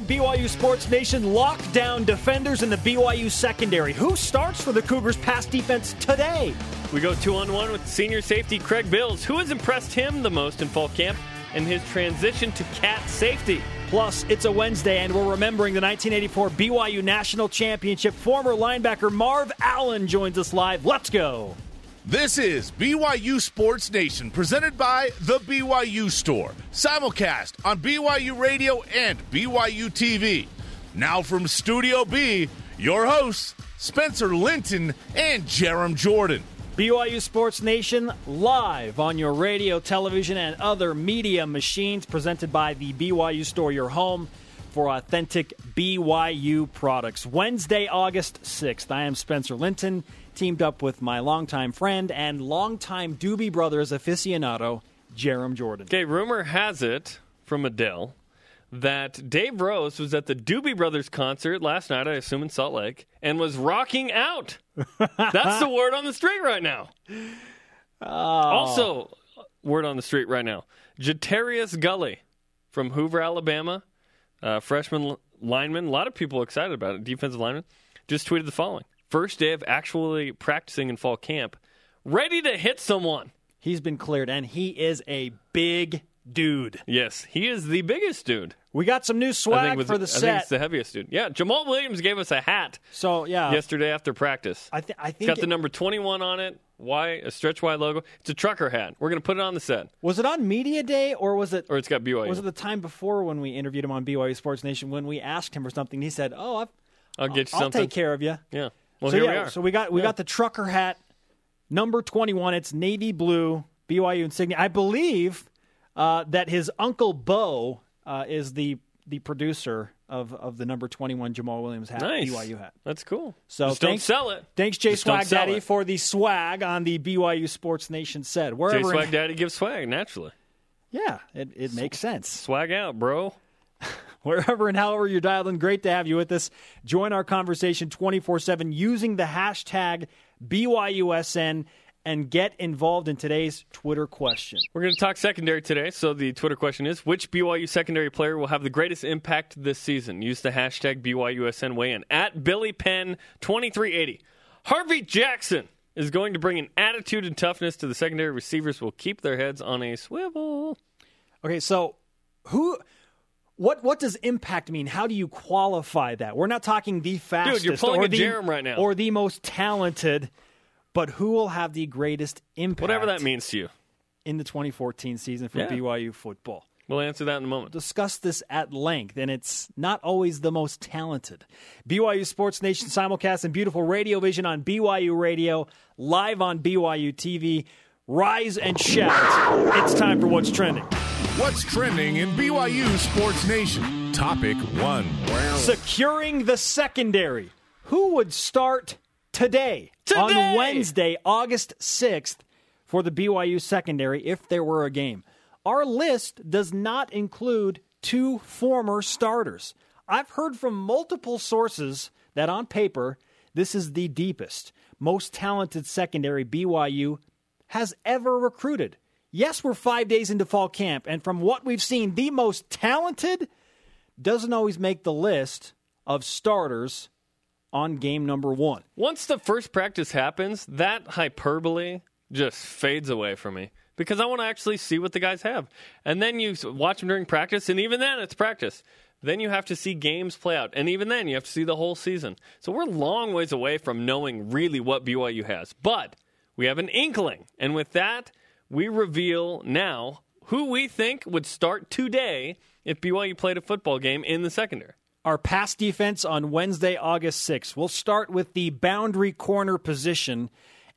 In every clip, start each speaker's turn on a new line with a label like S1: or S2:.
S1: on BYU Sports Nation. Lockdown defenders in the BYU secondary. Who starts for the Cougars pass defense today?
S2: We go two on one with senior safety Craig Bills. Who has impressed him the most in fall camp and his transition to cat safety?
S1: Plus, it's a Wednesday, and we're remembering the 1984 BYU National Championship. Former linebacker Marv Allen joins us live. Let's go.
S3: This is BYU Sports Nation, presented by The BYU Store. Simulcast on BYU Radio and BYU TV. Now from Studio B, your hosts, Spencer Linton and Jarom Jordan.
S1: BYU Sports Nation live on your radio, television, and other media machines, presented by the BYU Store, your home for authentic BYU products. Wednesday, August 6th. I am Spencer Linton teamed up with my longtime friend and longtime Doobie Brothers aficionado, Jarom Jordan.
S2: Okay, rumor has it from Adele that Dave Rose was at the Doobie Brothers concert last night, I assume in Salt Lake, and was rocking out. That's the word on the street right now.
S1: Oh.
S2: Also, word on the street right now Jatarius Gully from Hoover, Alabama, uh, freshman lineman. A lot of people excited about it. Defensive lineman just tweeted the following First day of actually practicing in fall camp, ready to hit someone.
S1: He's been cleared, and he is a big dude.
S2: Yes, he is the biggest dude.
S1: We got some new
S2: I
S1: swag
S2: with,
S1: for the
S2: I think
S1: set.
S2: it's the heaviest dude. Yeah, Jamaal Williams gave us a hat
S1: so yeah,
S2: yesterday after practice.
S1: I, th- I
S2: It's
S1: think
S2: got the number 21 on it, Y, a stretch Y logo. It's a trucker hat. We're going to put it on the set.
S1: was it on media day or was it
S2: Or it's got BYU.
S1: was it the time before when we interviewed him on BYU Sports Nation when we asked him for something? He said, "Oh, I've,
S2: I'll get you
S1: I'll
S2: something.
S1: take care of you."
S2: Yeah. Well,
S1: so
S2: here
S1: yeah,
S2: we are.
S1: so we got we
S2: Yeah.
S1: got the trucker hat, number twenty one. It's navy blue, BYU insignia. I believe uh, that his uncle Bo uh, is the the producer of of the number twenty one Jamaal Williams hat,
S2: nice.
S1: BYU hat.
S2: That's cool.
S1: So
S2: Just don't sell it.
S1: Thanks, Jay
S2: Just
S1: Swag Daddy, for the swag on the BYU Sports Nation said.
S2: Jay
S1: Wherever, in-
S2: Swag Daddy gives swag naturally.
S1: yeah, it, it makes sense.
S2: Swag out, bro.
S1: Wherever and however you're dialed in, great to have you with us. Join our conversation 24 7 using the hashtag BYUSN and get involved in today's Twitter question.
S2: We're going to talk secondary today. So the Twitter question is which BYU secondary player will have the greatest impact this season? Use the hashtag BYUSN weigh in. At Billy Penn 2380. Harvey Jackson is going to bring an attitude and toughness to the secondary. Receivers will keep their heads on a swivel.
S1: Okay, so who. What what does impact mean? How do you qualify that? We're not talking the fastest
S2: pulling
S1: or the,
S2: right
S1: or the most talented, but who will have the greatest impact
S2: Whatever that means to you.
S1: in the 2014 season for
S2: Yeah.
S1: BYU football?
S2: We'll answer that in a moment.
S1: discuss this at length, and it's not always the most talented. BYU Sports Nation simulcast and beautiful radio vision on BYU Radio, live on BYU TV. Rise and shout. It's time for What's Trending.
S3: What's trending in BYU Sports Nation? Topic one.
S1: Securing the secondary. Who would start today,
S2: Today!
S1: on Wednesday, August 6th, for the BYU secondary if there were a game? Our list does not include two former starters. I've heard from multiple sources that on paper, this is the deepest, most talented secondary BYU has ever recruited. Yes, we're five days into fall camp, and from what we've seen, the most talented doesn't always make the list of starters on game number one.
S2: Once the first practice happens, that hyperbole just fades away from me because I want to actually see what the guys have. And then you watch them during practice, and even then, it's practice. Then you have to see games play out, and even then, you have to see the whole season. So we're long ways away from knowing really what BYU has. But we have an inkling, and with that, we reveal now who we think would start today if BYU played a football game in the secondary.
S1: Our pass defense on Wednesday, August 6th. We'll start with the boundary corner position,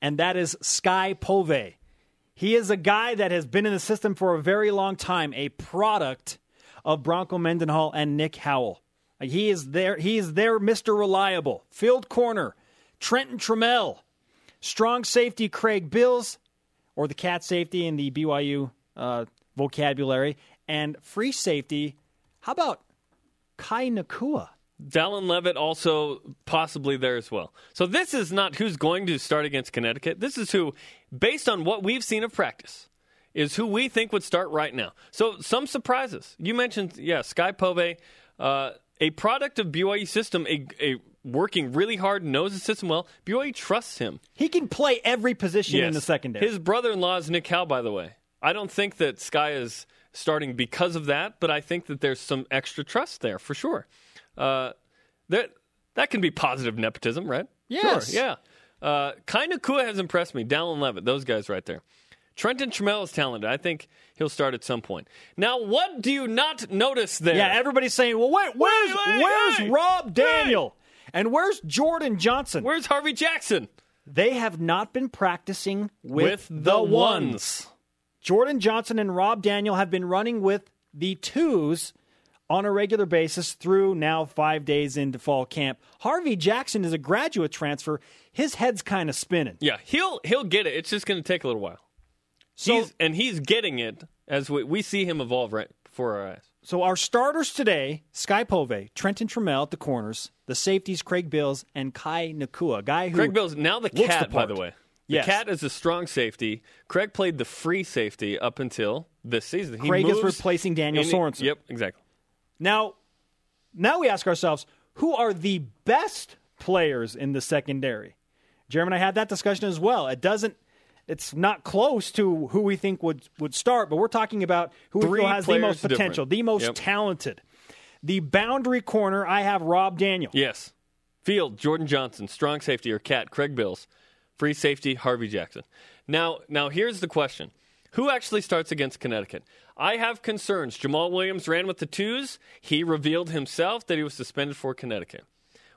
S1: and that is Skye PoVey. He is a guy that has been in the system for a very long time, a product of Bronco Mendenhall and Nick Howell. He is there. He is their Mr. Reliable. Field corner, Trenton Trammell. Strong safety, Craig Bills, or the cat safety in the BYU uh, vocabulary. And free safety, how about Kai Nacua?
S2: Dallin Leavitt also possibly there as well. So this is not who's going to start against Connecticut. This is who, based on what we've seen of practice, is who we think would start right now. So some surprises. You mentioned, yeah, Skye PoVey, uh, a product of BYU system, a, a working really hard, knows the system well. BYU trusts him.
S1: He can play every position in
S2: Yes.
S1: the secondary.
S2: His brother-in-law is Nick Howell, by the way. I don't think that Skye is starting because of that, but I think that there's some extra trust there for sure. Uh, that that can be positive nepotism, right?
S1: Yes.
S2: Sure, yeah. Uh, Kai Nacua has impressed me. Dallin Leavitt, those guys right there. Trenton Trammell is talented. I think he'll start at some point. Now, what do you not notice there?
S1: yeah, everybody's saying, "Well, wait, where's
S2: wait,
S1: where's
S2: hey,
S1: Rob Daniel and where's Jordan Johnson?
S2: Where's Harvey Jackson?
S1: they have not been practicing with,
S2: With
S1: the, ones. Jordan Johnson and Rob Daniel have been running with the twos on a regular basis through now five days into fall camp. Harvey Jackson is a graduate transfer. His head's kind of spinning.
S2: Yeah, he'll he'll get it. It's just going to take a little while.
S1: So,
S2: he's, and he's getting it as we, we see him evolve right before our eyes.
S1: So our starters today: Skye PoVey, Trenton Trammell at the corners, the safeties Craig Bills and Kai Nacua, guy who
S2: Craig Bill's now the cat,
S1: the
S2: by the way. The
S1: Yes.
S2: cat is a strong safety. Craig played the free safety up until this season. He
S1: Craig is replacing Daniel Sorensen.
S2: Yep, exactly.
S1: Now, now we ask ourselves, who are the best players in the secondary? Jeremy and I had that discussion as well. It doesn't. It's not close to who we think would would start, but we're talking about who we feel has the most potential,
S2: different.
S1: the most
S2: Yep.
S1: talented. The boundary corner, I have Rob Daniel.
S2: Yes. Field, Jordan Johnson, strong safety or cat, Craig Bills. Free safety, Harvey Jackson. Now, now here's the question. Who actually starts against Connecticut? I have concerns. Jamaal Williams ran with the twos. He revealed himself that he was suspended for Connecticut.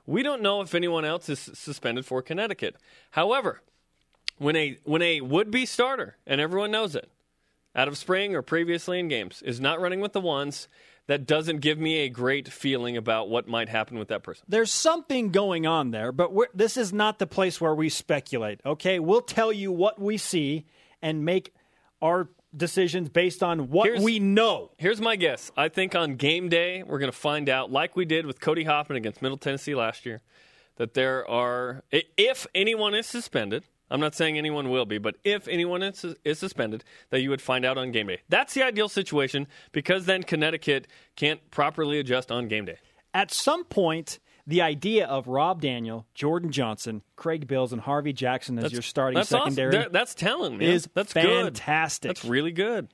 S2: We don't know if anyone else is suspended for Connecticut. However, when a when a would-be starter, and everyone knows it, out of spring or previously in games, is not running with the ones, that doesn't give me a great feeling about what might happen with that person.
S1: There's something going on there, but we're, this is not the place where we speculate. Okay, we'll tell you what we see and make our decisions based on what
S2: Here's-
S1: we know.
S2: Here's my guess. I think on game day, we're going to find out, like we did with Cody Hoffman against Middle Tennessee last year, that there are, if anyone is suspended, I'm not saying anyone will be, but if anyone is, is suspended, that you would find out on game day. That's the ideal situation because then Connecticut can't properly adjust on game day.
S1: at some point, the idea of Rob Daniel, Jordan Johnson, Craig Bills, and Harvey Jackson as your starting
S2: that's
S1: secondary.
S2: Awesome. That's talent, man.
S1: is
S2: that's good.
S1: fantastic.
S2: That's really good.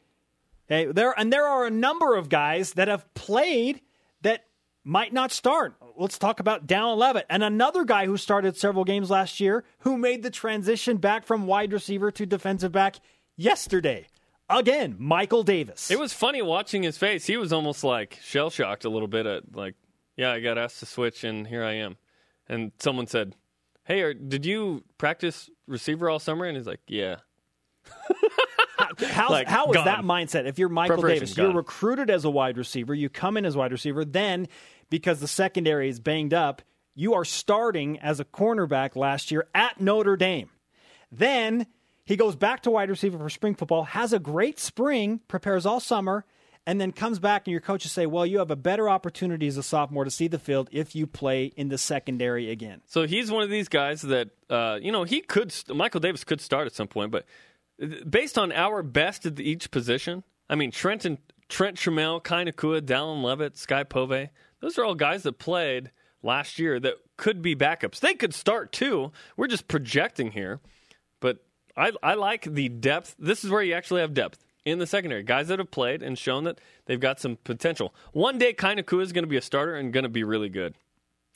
S1: Hey, there and there are a number of guys that have played that might not start. Let's talk about Dallin Leavitt and another guy who started several games last year who made the transition back from wide receiver to defensive back yesterday. Again, Michael Davis.
S2: It was funny watching his face. He was almost like shell shocked a little bit at like, yeah, I got asked to switch and here I am. And someone said, "Hey, are, did you practice receiver all summer?" And he's like, "Yeah."
S1: How's,
S2: Like,
S1: how is
S2: gone.
S1: that mindset? If you're Michael Davis, you're recruited as a wide receiver, you come in as wide receiver, then because the secondary is banged up, you are starting as a cornerback last year at Notre Dame. Then he goes back to wide receiver for spring football, has a great spring, prepares all summer, and then comes back and your coaches say, "Well, you have a better opportunity as a sophomore to see the field if you play in the secondary again."
S2: So he's one of these guys that uh, you know he could. Michael Davis could start at some point, but based on our best at each position, I mean Trent and Trent Trammell, Kai Nacua, Dallin Leavitt, Skye PoVey, those are all guys that played last year that could be backups. They could start too. We're just projecting here, but I, I like the depth. This is where you actually have depth in the secondary. Guys that have played and shown that they've got some potential. One day, Kai Nacua is going to be a starter and going to be really good.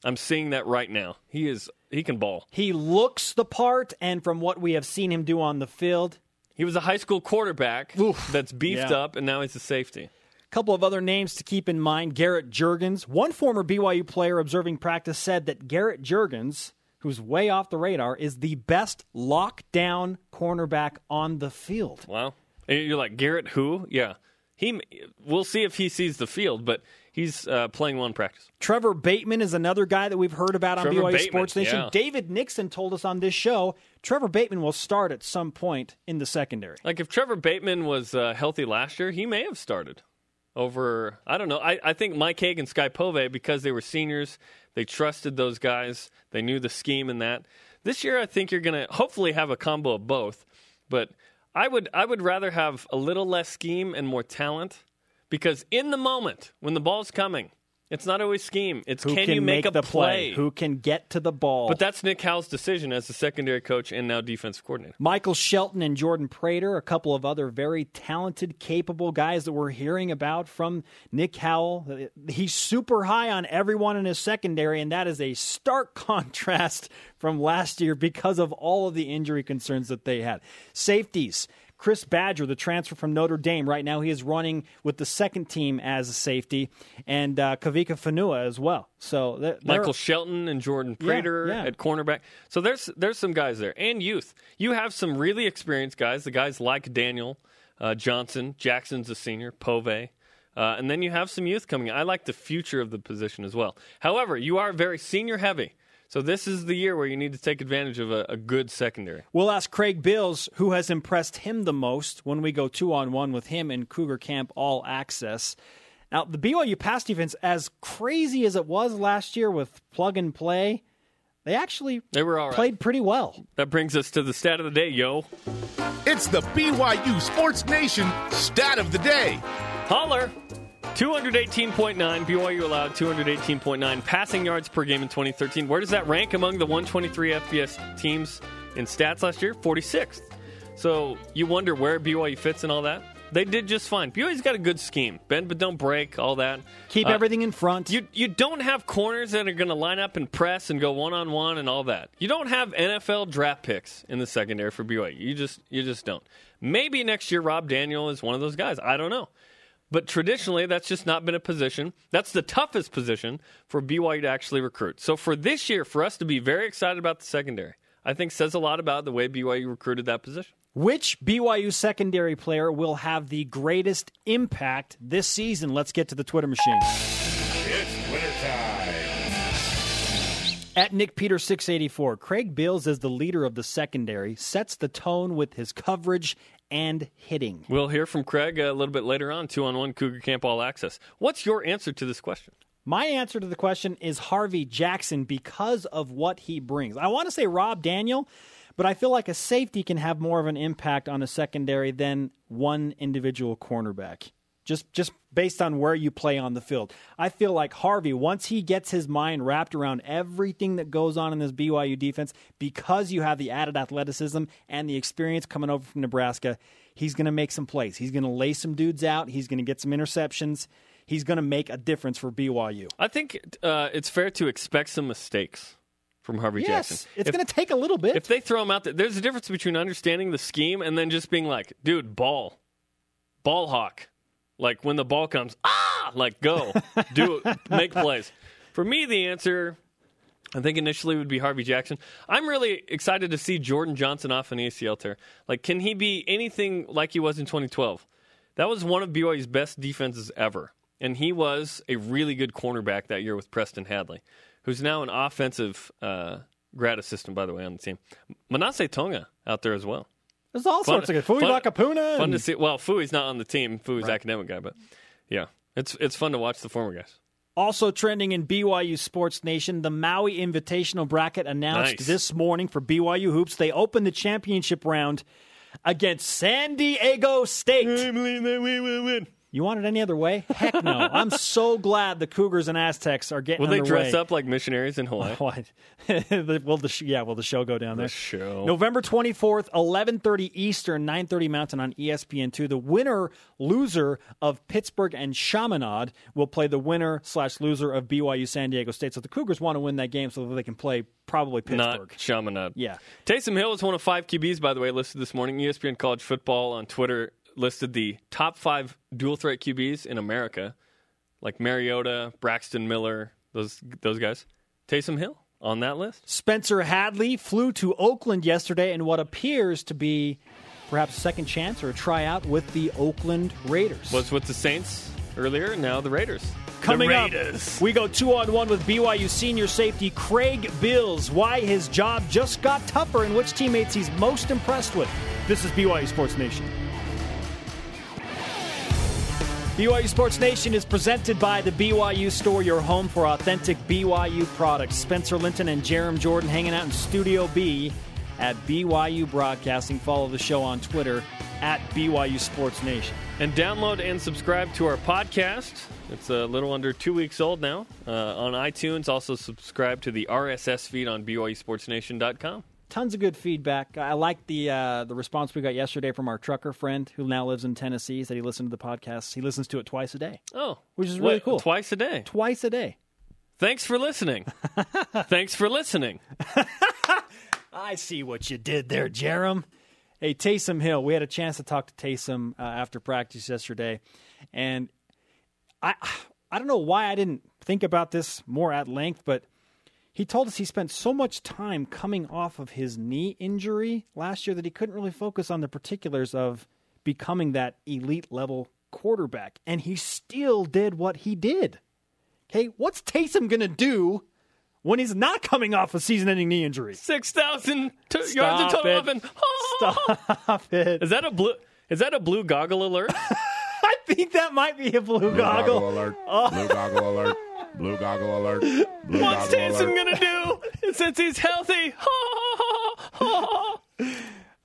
S2: I'm seeing that right now. He is he can ball.
S1: He looks the part, and from what we have seen him do on the field,
S2: He was a high school quarterback that's beefed
S1: Yeah.
S2: up, and now he's a safety.
S1: Couple of other names to keep in mind Garrett Juergens. One former BYU player observing practice said that Garrett Juergens, who's way off the radar, is the best lockdown cornerback on the field.
S2: Wow. And You're like Garrett who? Yeah. He we'll see if he sees the field, but he's uh, playing one practice.
S1: Trevor Bateman is another guy that we've heard about on
S2: Trevor
S1: BYU
S2: Bateman,
S1: Sports Nation.
S2: yeah.
S1: David Nixon told us on this show Trevor Bateman will start at some point in the secondary.
S2: Like if Trevor Bateman was uh, healthy last year, he may have started over. I don't know. I, I think Mike Hague and Skye PoVey because they were seniors, they trusted those guys. They knew the scheme and that. This year, I think you're to hopefully have a combo of both. But I would I would rather have a little less scheme and more talent because in the moment when the ball's coming, It's not always scheme. It's
S1: Who
S2: can,
S1: can
S2: you make,
S1: make
S2: a
S1: the play?
S2: play?
S1: Who can get to the ball?
S2: But that's Nick Howell's decision as the secondary coach and now defensive coordinator.
S1: Michael Shelton and Jordan Preator, a couple of other very talented, capable guys that we're hearing about from Nick Howell. He's super high on everyone in his secondary, and that is a stark contrast from last year because of all of the injury concerns that they had. Safeties. Chris Badger, the transfer from Notre Dame, right now he is running with the second team as a safety, and uh, Kavika Fonua as well. So they're,
S2: Michael Shelton and Jordan
S1: Yeah,
S2: Preator
S1: yeah.
S2: at cornerback. So there's there's some guys there and youth. You have some really experienced guys. The guys like Daniel uh, Johnson, Jackson's a senior, PoVey. Uh, and then you have some youth coming. I like the future of the position as well. However, you are very senior heavy. So this is the year where you need to take advantage of a, a good secondary.
S1: We'll ask Craig Bills who has impressed him the most when we go two on one with him in Cougar Camp All Access. Now, the BYU pass defense, as crazy as it was last year with plug and play, they actually
S2: They were all right.
S1: played pretty well.
S2: That brings us to the stat of the day, yo.
S3: It's the BYU Sports Nation stat of the day.
S2: Holler. 218.9. BYU allowed 218.9 passing yards per game in 2013. Where does that rank among the 123 FBS teams in stats last year? 46th. So you wonder where BYU fits in all that? They did just fine. BYU's got a good scheme. Bend but don't break, all that.
S1: Keep
S2: Uh,
S1: everything in front.
S2: You you don't have corners that are going to line up and press and go one on one and all that. You don't have NFL draft picks in the secondary for BYU. You just you just don't. Maybe next year Rob Daniel is one of those guys. I don't know. But traditionally, that's just not been a position. That's the toughest position for BYU to actually recruit. So for this year, for us to be very excited about the secondary, I think says a lot about the way BYU recruited that position.
S1: Which BYU secondary player will have the greatest impact this season? Let's get to the Twitter machine.
S3: It's Twitter time.
S1: At Nick Peter 684, Craig Bills as the leader of the secondary sets the tone with his coverage and hitting.
S2: We'll hear from Craig a little bit later on, two on one Cougar Camp All Access. What's your answer to this question?
S1: My answer to the question is Harvey Jackson because of what he brings. I want to say Rob Daniel, but I feel like a safety can have more of an impact on a secondary than one individual cornerback. Just just based on where you play on the field. I feel like Harvey, once he gets his mind wrapped around everything that goes on in this BYU defense, because you have the added athleticism and the experience coming over from Nebraska, he's going to make some plays. He's going to lay some dudes out. He's going to get some interceptions. He's going to make a difference for BYU.
S2: I think uh, it's fair to expect some mistakes from Harvey
S1: Yes,
S2: Jackson.
S1: it's going to take a little bit.
S2: If they throw him out there, there's a difference between understanding the scheme and then just being like, dude, ball, ball hawk. Like when the ball comes, ah, like go, do it, make plays. For me, the answer, I think initially would be Harvey Jackson. I'm really excited to see Jordan Johnson off an ACL tear. Like, can he be anything like he was in 2012? That was one of BYU's best defenses ever. And he was a really good cornerback that year with Preston Hadley, who's now an offensive uh, grad assistant, by the way, on the team. Manasseh Tonga out there as well.
S1: There's all
S2: Fun-
S1: sorts of good. Fui
S2: fun-
S1: Vakapuna.
S2: Fun to see. Well, Fui's not on the team. Fui's academic guy, but yeah, it's it's fun to watch the former guys.
S1: Also trending in BYU Sports Nation, the Maui Invitational bracket announced
S2: Nice.
S1: this morning for BYU hoops. They opened the championship round against San Diego State.
S2: believe that we will win.
S1: You want it any other way? Heck no. I'm so glad the Cougars and Aztecs are getting
S2: Will they dress up like missionaries in Hawaii?
S1: What? Will the sh- yeah? Will the show go down there?
S2: The show.
S1: November twenty fourth, eleven thirty Eastern, nine thirty Mountain on E ESPN two. The winner loser of Pittsburgh and Chaminade will play the winner slash loser of BYU San Diego State. So the Cougars want to win that game so that they can play probably Pittsburgh. Not.
S2: Chaminade.
S1: Yeah.
S2: Taysom Hill is one of five QBs, by the way, listed this morning. ESPN College Football on Twitter listed the top five dual threat QBs in America, like Mariota, Braxton Miller, those those guys. Taysom Hill on that list.
S1: Spencer Hadley flew to Oakland yesterday in what appears to be perhaps a second chance or a tryout with the Oakland Raiders.
S2: Was with the Saints earlier, now the Raiders.
S1: Coming
S2: the
S1: up,
S2: Raiders.
S1: we go two on one with BYU senior safety Craig Bills. Why his job just got tougher and which teammates he's most impressed with. This is BYU Sports Nation. BYU Sports Nation is presented by the BYU Store, your home for authentic BYU products. Spencer Linton and Jarom Jordan hanging out in Studio B at BYU Broadcasting. Follow the show on Twitter at BYU Sports Nation.
S2: And download and subscribe to our podcast. It's a little under two weeks old now uh, on iTunes. Also, subscribe to the RSS feed on BYUSportsNation.com.
S1: Tons of good feedback. I like the uh, the response we got yesterday from our trucker friend who now lives in Tennessee. Said he listened to the podcast. He listens to it twice a day,
S2: Oh,
S1: which is really
S2: wait,
S1: cool.
S2: Twice a day.
S1: Twice a day.
S2: Thanks for listening. Thanks for listening.
S1: I see what you did there, Jarom. Hey, Taysom Hill. We had a chance to talk to Taysom uh, after practice yesterday, and I I don't know why I didn't think about this more at length, but he told us he spent so much time coming off of his knee injury last year that he couldn't really focus on the particulars of becoming that elite level quarterback, and he still did what he did. Okay, what's Taysom gonna do when he's not coming off a season-ending knee injury?
S2: 6,000 t- yards
S1: Stop
S2: of total
S1: it.
S2: offense.
S1: Stop it.
S2: Is that a blue? Is that a blue goggle alert?
S1: I think that might be a blue
S4: Blue
S1: goggle.
S4: goggle alert. Oh. Blue goggle alert. Blue goggle alert. Blue
S2: What's
S4: goggle
S2: Taysom gonna do since he's healthy?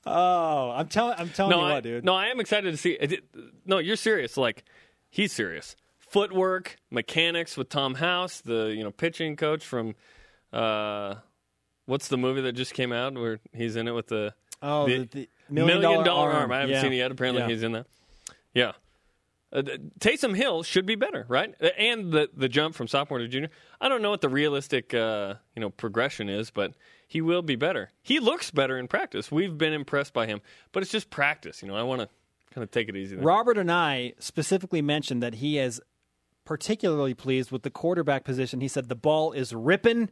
S1: Oh, I'm telling I'm telling
S2: no,
S1: you
S2: I,
S1: what, dude.
S2: no, I am excited to see. It, no, you're serious. Like he's serious. Footwork, mechanics with Tom House, the you know pitching coach from. Uh, what's the movie that just came out where he's in it with the
S1: oh,
S2: the
S1: the, the million, dollar,
S2: arm. I haven't
S1: Yeah.
S2: seen it yet. Apparently,
S1: Yeah.
S2: he's in that. Yeah. Uh, Taysom Hill should be better, right? Uh, And the the jump from sophomore to junior. I don't know what the realistic uh, you know progression is, but he will be better. He looks better in practice. We've been impressed by him, but it's just practice. You know, I want to kind of take it easy. There.
S1: Robert Anae specifically mentioned that he is particularly pleased with the quarterback position. He said the ball is ripping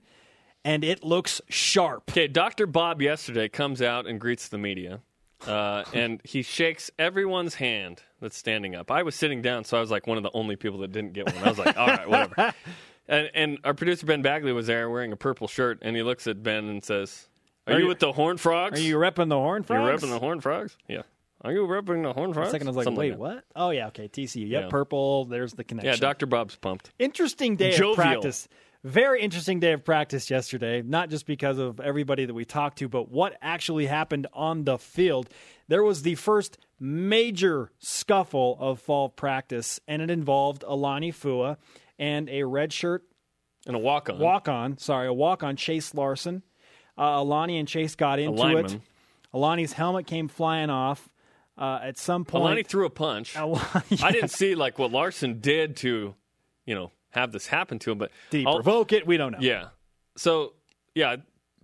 S1: and it looks sharp.
S2: Okay, Dr. Bob yesterday comes out and greets the media, uh, and he shakes everyone's hand that's standing up. I was sitting down, so I was like one of the only people that didn't get one. I was like, all right, whatever. And, and our producer Ben Bagley was there wearing a purple shirt, and he looks at Ben and says, "Are,
S1: Are
S2: you
S1: you-
S2: with the Horn Frogs?
S1: Are you repping the horn Frogs?
S2: You repping the Horn Frogs? Yeah. Are you repping the Horn
S1: For
S2: Frogs?
S1: second, I was like,
S2: Something
S1: wait,
S2: that.
S1: what? Oh, yeah, okay, TCU. Yep,
S2: Yeah.
S1: purple. There's the connection.
S2: Yeah, Dr. Bob's pumped.
S1: interesting day
S2: Jovial.
S1: of practice. Very interesting day of practice yesterday, not just because of everybody that we talked to, but what actually happened on the field. There was the first major scuffle of fall practice, and it involved Alani Fua and a redshirt
S2: And a walk on.
S1: walk on, sorry, a walk on Chase Larson. Uh, Alani and Chase got into it. Alani's helmet came flying off. Uh, at some point,
S2: Alani threw a punch.
S1: Alani-
S2: I didn't see like what Larson did to, you know, have this happen to him, but
S1: Did he
S2: I'll-
S1: provoke it? We don't know.
S2: Yeah. So, yeah,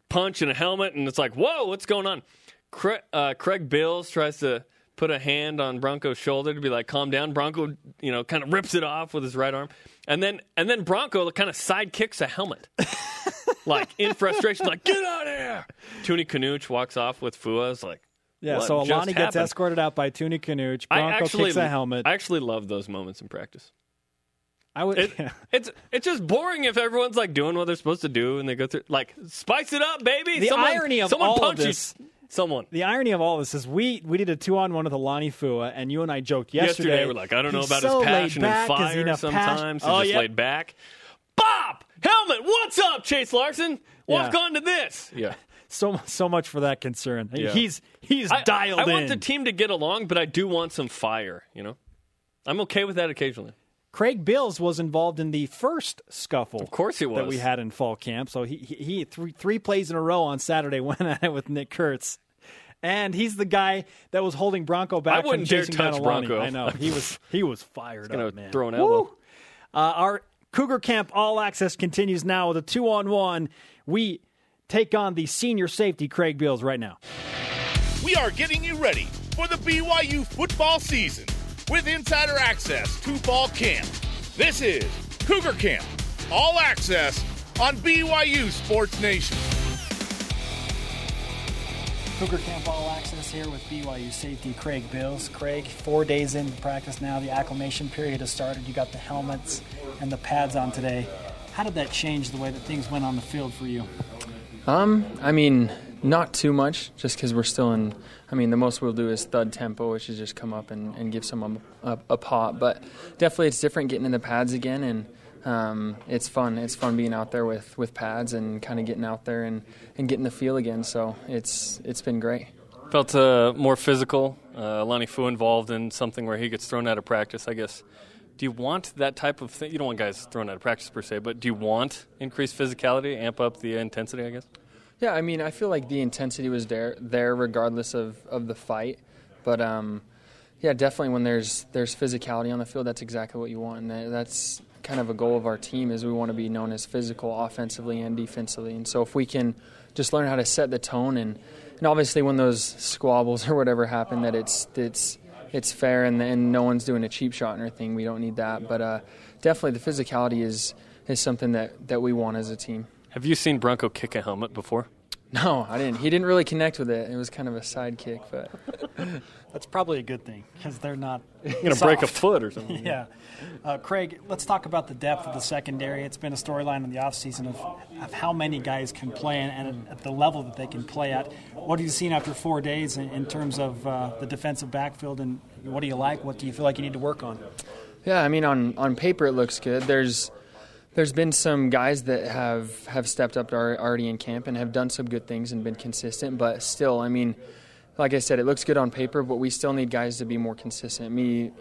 S2: punch and a helmet, and it's like, whoa, what's going on? Craig, uh, Craig Bills tries to put a hand on Bronco's shoulder to be like, calm down. Bronco, you know, kind of rips it off with his right arm, and then and then Bronco kind of side kicks a helmet, like in frustration, like get out of here. Toonie Canuch walks off with Fua. It's like,
S1: Yeah, so Alani gets escorted out by Tuni Canuch.
S2: I
S1: Bronco
S2: actually,
S1: kicks a helmet.
S2: I actually love those moments in practice.
S1: I would.
S2: It, it's it's just boring if everyone's like doing what they're supposed to do and they go through like spice it up, baby.
S1: The
S2: someone,
S1: irony of
S2: someone
S1: all of
S2: punch you-
S1: this-
S2: someone.
S1: the irony of all this is we we did a two on one with Alani Fua, and you and I joked yesterday.
S2: Yesterday, we're like, I don't know about
S1: so
S2: his
S1: laid
S2: passion
S1: back,
S2: and
S1: has
S2: fire.
S1: enough
S2: Sometimes
S1: passion.
S2: he's
S1: oh,
S2: just
S1: yeah.
S2: laid back. Bob helmet, what's up, Chase Larson? Walk
S1: Yeah.
S2: on to this. Yeah,
S1: So so much for that concern.
S2: Yeah.
S1: He's he's
S2: I,
S1: dialed
S2: I
S1: in.
S2: want the team to get along, but I do want some fire. You know, I'm okay with that occasionally.
S1: Craig Bills was involved in the first scuffle. Of
S2: course he was that
S1: we had in fall camp. So he he, he three three plays in a row on Saturday went at it with Nick Kurtz. And he's the guy that was holding Bronco back from
S2: wouldn't dare touch
S1: Alani.
S2: Bronco.
S1: I know he was he was fired
S2: gonna
S1: up, man.
S2: throw an elbow.
S1: Uh, our Cougar Camp All Access continues now with a two on one. We take on the senior safety Craig Bills right now.
S3: We are getting you ready for the BYU football season with insider access to fall camp. This is Cougar Camp, all access on BYU Sports Nation.
S1: Cougar Camp All Access here with BYU safety Craig Bills. Craig, four days into practice now. The acclimation period has started. You got the helmets and the pads on today. How did that change the way that things went on the field for you?
S5: Um, I mean, not too much, just because we're still in. I mean, the most we'll do is thud tempo, which is just come up and, and give someone a, a pop. But definitely, it's different getting in the pads again, and um, it's fun. It's fun being out there with, with pads and kind of getting out there and, and getting the feel again. So it's it's been great.
S2: Felt uh, more physical uh, Lonnie Fu involved in something where he gets thrown out of practice, I guess. Do you want that type of thing? You don't want guys thrown out of practice per se, but do you want increased physicality, amp up the intensity? I guess.
S5: Yeah, I mean, I feel like the intensity was there, there regardless of, of the fight. But um, yeah, definitely when there's there's physicality on the field, that's exactly what you want, and that's kind of a goal of our team is we want to be known as physical offensively and defensively. And so if we can just learn how to set the tone and and obviously when those squabbles or whatever happen that it's it's it's fair and, and no one's doing a cheap shot or anything. We don't need that, but uh, definitely the physicality is is something that, that we want as a team.
S2: Have you seen Bronco kick a helmet before?
S5: No, I didn't. He didn't really connect with it. It was kind of a side kick, but
S1: that's probably a good thing because they're not
S2: going to break a foot or something.
S1: yeah. Uh, Craig, let's talk about the depth of the secondary. It's been a storyline in the offseason of, of how many guys can play and, and, at the level that they can play at. What have you seen after four days in, in terms of uh, the defensive backfield, and what do you like? What do you feel like you need to work on?
S5: Yeah, I mean, on, on paper it looks good. There's there's been some guys that have have stepped up already in camp and have done some good things and been consistent. But still, I mean, like I said, it looks good on paper, but we still need guys to be more consistent. Me,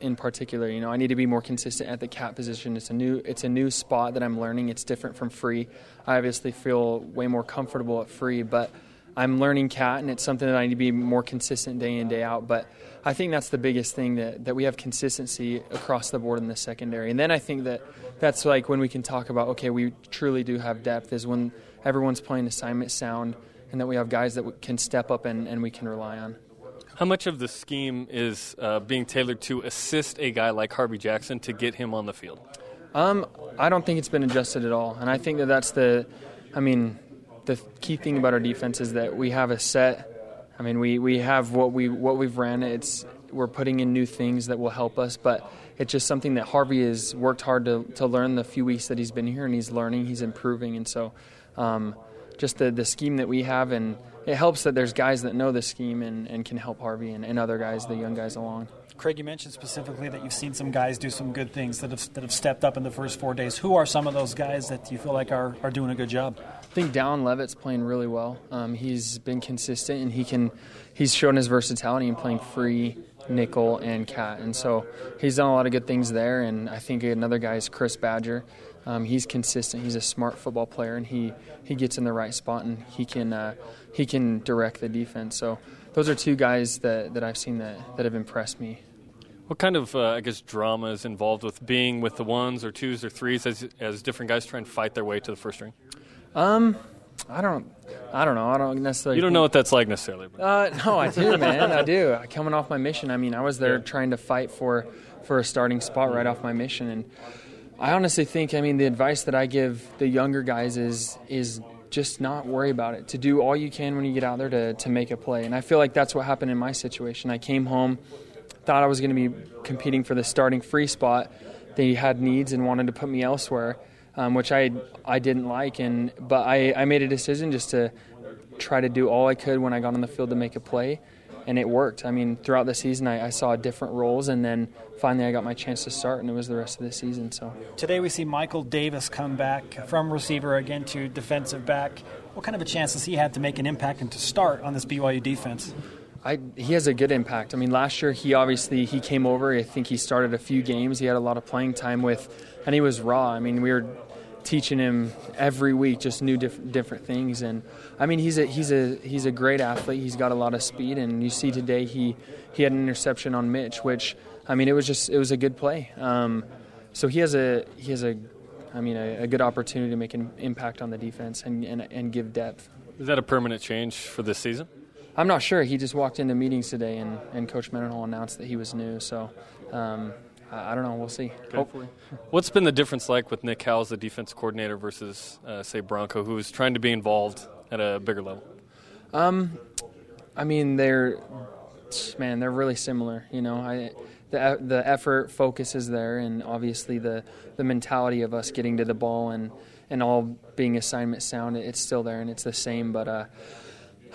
S5: in particular, you know, I need to be more consistent at the cat position. It's a new it's a new spot that I'm learning. It's different from free. I obviously feel way more comfortable at free, but I'm learning cat, and it's something that I need to be more consistent day in day out. But I think that's the biggest thing that that we have consistency across the board in the secondary, and then I think that that's like when we can talk about okay, we truly do have depth is when everyone's playing assignment sound and that we have guys that can step up and, and we can rely on.
S2: How much of the scheme is uh, being tailored to assist a guy like Harvey Jackson to get him on the field?
S5: Um, I don't think it's been adjusted at all, and I think that that's the, I mean, the key thing about our defense is that we have a set. I mean, we, we have what we what we've ran. It's we're putting in new things that will help us, but it's just something that Harvey has worked hard to, to learn the few weeks that he's been here, and he's learning, he's improving, and so um, just the, the scheme that we have, and it helps that there's guys that know the scheme and, and can help Harvey and, and other guys, the young guys, along.
S1: Craig, you mentioned specifically that you've seen some guys do some good things that have, that have stepped up in the first four days. Who are some of those guys that you feel like are, are doing a good job?
S5: I think Dallin Leavitt's playing really well. Um, he's been consistent and he can he's shown his versatility in playing free nickel, and cat. And so he's done a lot of good things there. And I think another guy is Chris Badger. Um, he's consistent. He's a smart football player, and he, he gets in the right spot and he can uh, he can direct the defense. So those are two guys that, that I've seen that, that have impressed me.
S2: What kind of uh, I guess drama is involved with being with the ones or twos or threes as as different guys try and fight their way to the first ring?
S5: Um, I don't, I don't know. I don't necessarily.
S2: You don't
S5: think,
S2: know what that's like necessarily. But.
S5: Uh, no, I do, man. I do. Coming off my mission, I mean, I was there trying to fight for for a starting spot right off my mission, and I honestly think, I mean, the advice that I give the younger guys is is just not worry about it. To do all you can when you get out there to to make a play, and I feel like that's what happened in my situation. I came home, thought I was going to be competing for the starting free spot. They had needs and wanted to put me elsewhere um, which I I didn't like, and but I, I made a decision just to try to do all I could when I got on the field to make a play, and it worked. I mean, throughout the season, I, I, saw different roles, and then finally I got my chance to start, and it was the rest of the season. So
S1: today we see Michael Davis come back from receiver again to defensive back. What kind of a chance has he had to make an impact and to start on this BYU defense?
S5: I, he has a good impact. I mean, last year he obviously he came over. I think he started a few games. He had a lot of playing time with, and he was raw. I mean, we were teaching him every week just new diff- different things and I mean he's a he's a he's a great athlete he's got a lot of speed and you see today he he had an interception on Mitch which I mean it was just it was a good play um, so he has a he has a I mean a, a, good opportunity to make an impact on the defense and, and and give depth
S2: is that a permanent change for this season
S5: I'm not sure he just walked into meetings today and, and Coach Mendenhall announced that he was new so um, I don't know. We'll see. Okay. Hopefully.
S2: What's been the difference like with Nick Howell as the defense coordinator versus, uh, say, Bronco, who is trying to be involved at a bigger level?
S5: Um, I mean, they're man, they're really similar. You know, I the the effort focus is there, and obviously the the mentality of us getting to the ball and and all being assignment sound, it's still there and it's the same. But uh,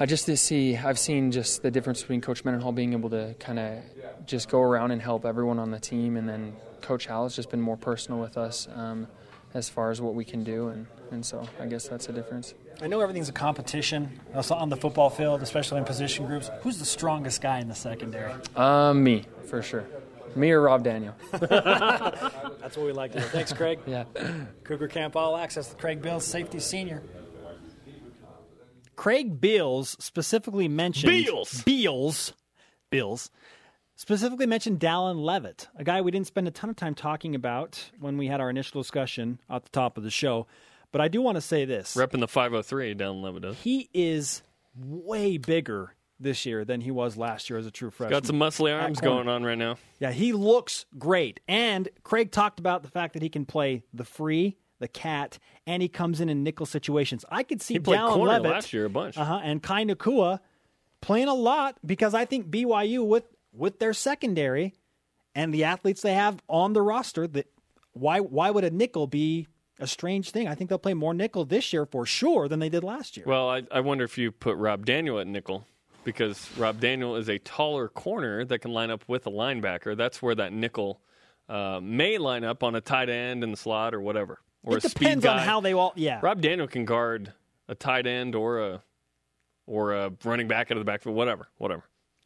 S5: I just to see, I've seen just the difference between Coach Mendenhall being able to kind of just go around and help everyone on the team, and then Coach Howell has just been more personal with us. Um, as far as what we can do, and, and so I guess that's a difference.
S1: I know everything's a competition also on the football field, especially in position groups. Who's the strongest guy in the secondary?
S5: Uh, me for sure. Me or Rob Daniel.
S1: That's what we like to hear. Thanks, Craig.
S5: yeah.
S1: Cougar Camp All Access, Craig Bills, safety senior. Craig Beals specifically mentioned
S2: Beals.
S1: Beals, Bills specifically mentioned Dallin Leavitt, a guy we didn't spend a ton of time talking about when we had our initial discussion at the top of the show. But I do want to say this:
S2: Repping the 503 down Leavitt. Does.
S1: He is way bigger this year than he was last year as a true freshman.
S2: Got some muscly arms going on right now.
S1: Yeah, he looks great. And Craig talked about the fact that he can play the free, the cat, and he comes in in nickel situations. I could see
S2: He played
S1: Dallin
S2: corner
S1: Leavitt
S2: last year a bunch.
S1: uh-huh, and Kai Nacua playing a lot because I think BYU with with their secondary and the athletes they have on the roster that why why would a nickel be a strange thing? I think they'll play more nickel this year for sure than they did last year.
S2: Well, I, I wonder if you put Rob Daniel at nickel because Rob Daniel is a taller corner that can line up with a linebacker. That's where that nickel uh, may line up on a tight end in the slot or whatever. Or
S1: it
S2: a speed
S1: depends on how they all yeah.
S2: Rob Daniel can guard a tight end or a or a running back out of the backfield, whatever, whatever.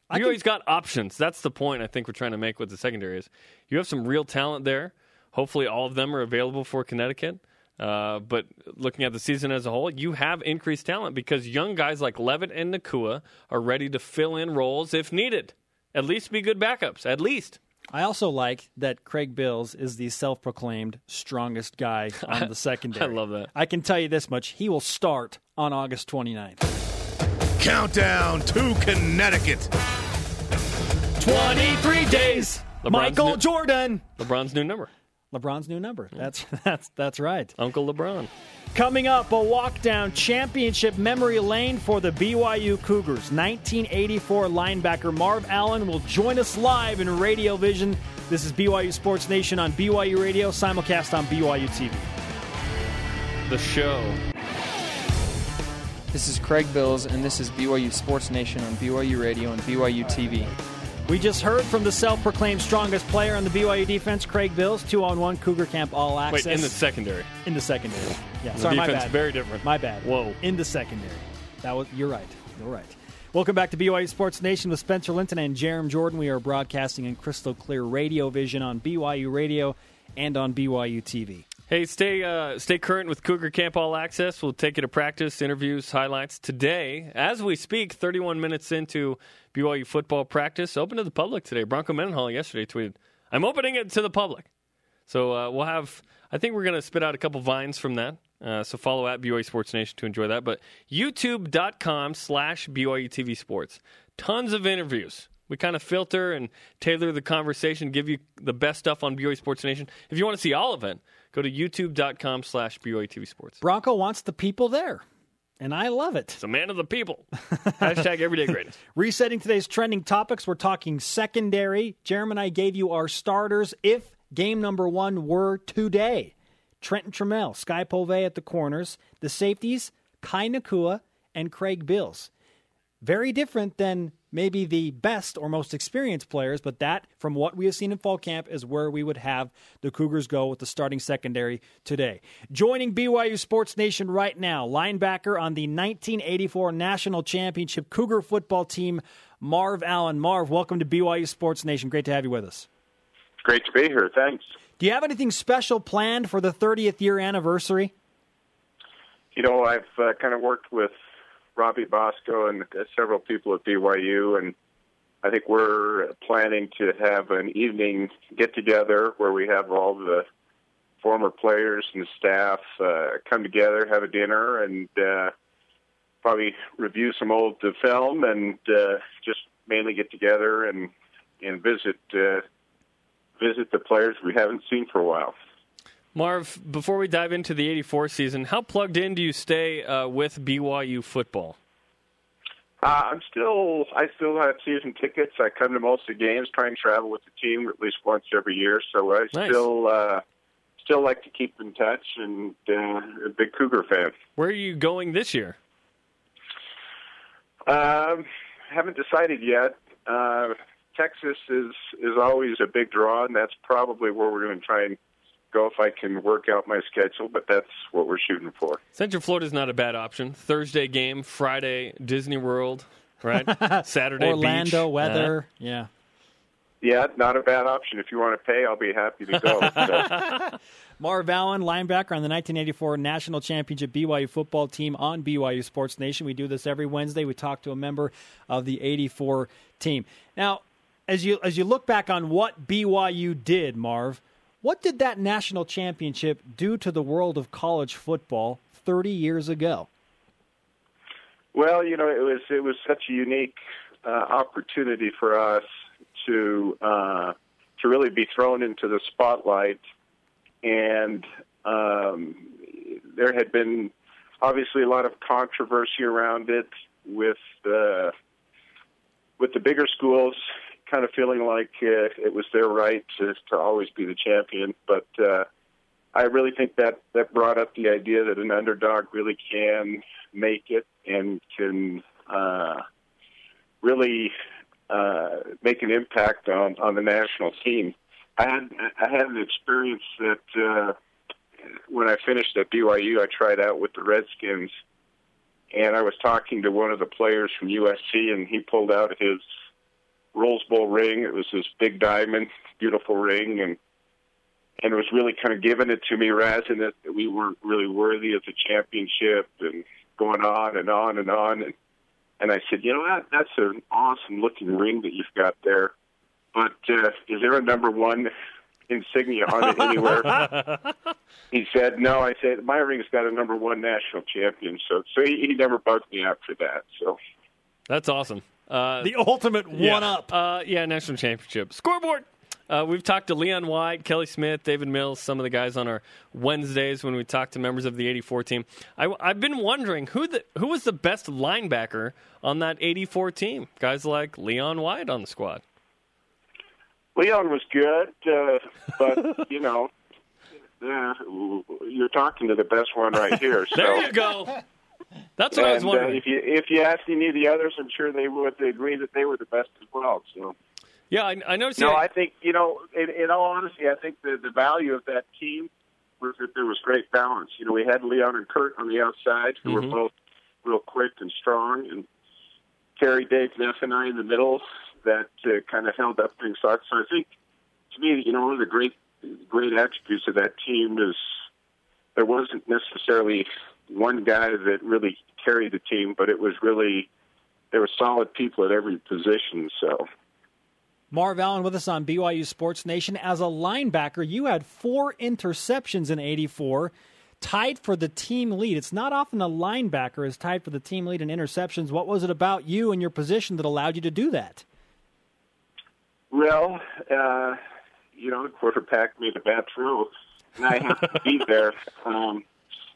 S1: I
S2: You always got options. That's the point I think we're trying to make with the secondary is you have some real talent there. Hopefully, all of them are available for Connecticut. Uh, but looking at the season as a whole, you have increased talent because young guys like Leavitt and Nacua are ready to fill in roles if needed. At least be good backups. At least.
S1: I also like that Craig Bills is the self-proclaimed strongest guy on the secondary.
S2: I love that.
S1: I can tell you this much: he will start on August 29th.
S3: Countdown to Connecticut.
S1: 23 days.
S2: LeBron's
S1: Michael
S2: new-
S1: Jordan.
S2: LeBron's new number.
S1: LeBron's new number. That's that's that's right.
S2: Uncle LeBron.
S1: Coming up, a walk down championship memory lane for the BYU Cougars. 1984 linebacker Marv Allen will join us live in Radio Vision. This is BYU Sports Nation on BYU Radio, simulcast on BYU TV.
S2: The show.
S5: This is Craig Bills, and this is BYU Sports Nation on BYU Radio and BYU TV.
S1: We just heard from the self-proclaimed strongest player on the BYU defense, Craig Bills, two on one Cougar Camp All Access.
S2: Wait, in the secondary.
S1: in the secondary. Yeah,
S2: The
S1: sorry, my bad.
S2: very different.
S1: My bad.
S2: Whoa.
S1: In the secondary. That was you're right. You're right. Welcome back to BYU Sports Nation with Spencer Linton and Jarom Jordan. We are broadcasting in crystal clear radio vision on BYU Radio and on BYU TV.
S2: Hey, stay uh, stay current with Cougar Camp All Access. We'll take you to practice, interviews, highlights today. As we speak, 31 minutes into BYU football practice, open to the public today. Bronco Mendenhall yesterday tweeted, "I'm opening it to the public." So uh, we'll have. I think we're going to spit out a couple vines from that. Uh, so follow at BYU Sports Nation to enjoy that. But YouTube.com slash BYU TV Sports. Tons of interviews. We kind of filter and tailor the conversation, give you the best stuff on BYU Sports Nation. If you want to see all of it, go to youtube.com slash BYU TV Sports.
S1: Bronco wants the people there, and I love it.
S2: It's a man of the people. Hashtag everyday greatness.
S1: Resetting today's trending topics, we're talking secondary. Jeremy and I gave you our starters if game number one were today. Trenton Trammell, Skye PoVey at the corners. The safeties, Kai Nacua and Craig Bills. Very different than maybe the best or most experienced players, but that, from what we have seen in fall camp, is where we would have the Cougars go with the starting secondary today. Joining BYU Sports Nation right now, linebacker on the 1984 National Championship Cougar football team, Marv Allen. Marv, welcome to BYU Sports Nation. Great to have you with us.
S6: Great to be here. Thanks.
S1: Do you have anything special planned for the 30th year anniversary?
S6: You know, I've uh, kind of worked with Robbie Bosco and several people at BYU, and I think we're planning to have an evening get together where we have all the former players and staff uh, come together, have a dinner, and uh, probably review some old uh, film, and uh, just mainly get together and and visit uh, visit the players we haven't seen for a while.
S2: Marv, before we dive into the 84 season, how plugged in do you stay uh, with BYU football?
S6: Uh, I'm still, I still have season tickets. I come to most of the games, try and travel with the team at least once every year. So I
S2: Nice.
S6: still, uh, still like to keep in touch and uh, a big Cougar fan.
S2: Where are you going this year?
S6: Um, haven't decided yet. Uh, Texas is is always a big draw, and that's probably where we're going to try and go if I can work out my schedule, but that's what we're shooting for.
S2: Central Florida's not a bad option. Thursday game, Friday Disney World, right? Saturday
S1: Orlando
S2: beach.
S1: weather. yeah.
S6: Yeah, not a bad option. If you want to pay, I'll be happy to go. So,
S1: Marv Allen, linebacker on the 1984 National Championship BYU football team on BYU Sports Nation. We do this every Wednesday. We talk to a member of the 84 team. Now, as you as you look back on what BYU did, Marv, what did that national championship do to the world of college football 30 years ago?
S6: well, you know, it was it was such a unique uh, opportunity for us to uh, to really be thrown into the spotlight, and um, there had been obviously a lot of controversy around it with the with the bigger schools kind of feeling like uh, it was their right to, to always be the champion, but uh, I really think that that brought up the idea that an underdog really can make it and can uh, really uh, make an impact on on the national team. I had I had an experience that uh, when I finished at BYU, I tried out with the Redskins, and I was talking to one of the players from USC, and he pulled out his Rose Bowl ring. It was this big diamond, beautiful ring, and and it was really kind of giving it to me, razzing it that we weren't really worthy of the championship, and going on and on and on. And and I said, you know, what? that's an awesome looking ring that you've got there, but uh, is there a number one insignia on it anywhere? he said, no. I said, my ring's got a number one national champion, so so he, he never bugged me after that. So
S2: That's awesome. Uh,
S1: The ultimate
S2: yeah.
S1: one up.
S2: Uh, yeah, national championship scoreboard. Uh, we've talked to Leon White, Kelly Smith, David Mills, some of the guys on our Wednesdays when we talk to members of the '84 team. I, have been wondering who the who was the best linebacker on that '84 team. Guys like Leon White on the squad.
S6: Leon was good, uh, but you know, uh, you're talking to the best one right here. So.
S2: There you go. That's what I was
S6: And uh,
S2: wondering.
S6: if you if you asked any of the others, I'm sure they would agree that they were the best as well. So
S2: yeah, I, I noticed.
S6: no,
S2: you-
S6: I think you know, in, in all honesty, I think the the value of that team was that there was great balance. You know, we had Leon and Kurt on the outside, who
S2: Mhm.
S6: were both real quick and strong, and Terry, Dave, Neff, and I in the middle that uh, kind of held up things. So so I think, to me, you know, one of the great great attributes of that team is there wasn't necessarily one guy that really carried the team, but it was really there were solid people at every position. So
S1: Marv Allen with us on BYU Sports Nation. As a linebacker, you had four interceptions in 84, tied for the team lead. It's not often a linebacker is tied for the team lead in interceptions. What was it about you and your position that allowed you to do that?
S6: Well, uh, you know, the quarterback made a bad throw, and I have to be there. Um,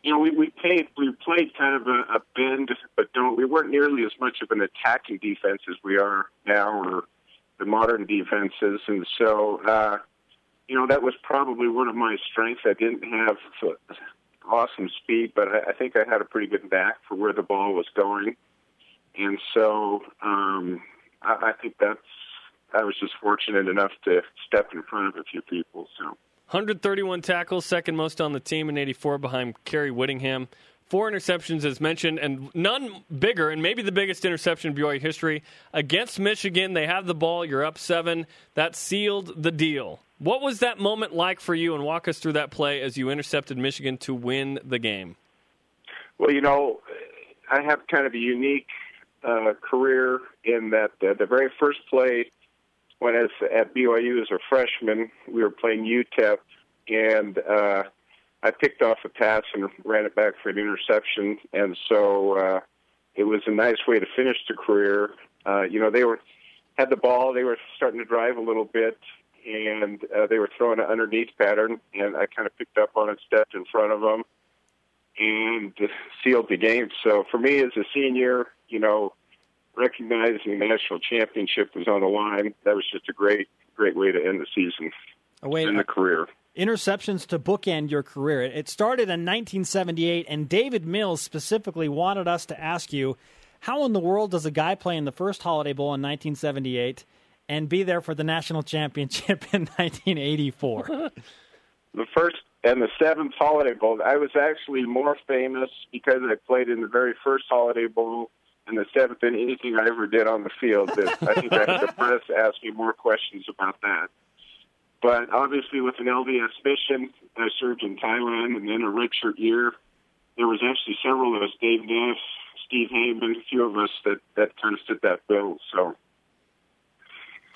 S6: you know, we we played we played kind of a, a bend, but don't we weren't nearly as much of an attacking defense as we are now, or the modern defenses, and so uh, you know that was probably one of my strengths. I didn't have awesome speed, but I, I think I had a pretty good knack for where the ball was going, and so um, I, I think that's I was just fortunate enough to step in front of a few people. So
S2: 131 tackles, second most on the team in 84 behind Cary Whittingham. Four interceptions, as mentioned, and none bigger, and maybe the biggest interception in BYU history. Against Michigan, they have the ball, you're up seven. That sealed the deal. What was that moment like for you, and walk us through that play as you intercepted Michigan to win the game?
S6: Well, you know, I have kind of a unique uh, career in that uh, the very first play when I was at BYU as a freshman, we were playing UTEP, and uh, I picked off a pass and ran it back for an interception, and so uh, it was a nice way to finish the career. Uh, you know, they were had the ball, they were starting to drive a little bit, and uh, they were throwing an underneath pattern, and I kind of picked up on it, stepped in front of them, and sealed the game. So for me as a senior, you know, recognizing the national championship was on the line, that was just a great, great way to end the season
S1: Oh, wait,
S6: and the uh, career.
S1: interceptions to bookend your career. It started in 1978, and David Mills specifically wanted us to ask you how in the world does a guy play in the first Holiday Bowl in 1978 and be there for the national championship in 1984?
S6: The first and the seventh Holiday Bowl. I was actually more famous because I played in the very first Holiday Bowl and the seventh than anything I ever did on the field. That I think I had the press ask me more questions about that. But obviously, with an LDS mission, I served in Thailand and then a redshirt year. There was actually several of us, Dave Neff, Steve Heyman, a few of us that, that kind of fit that bill. So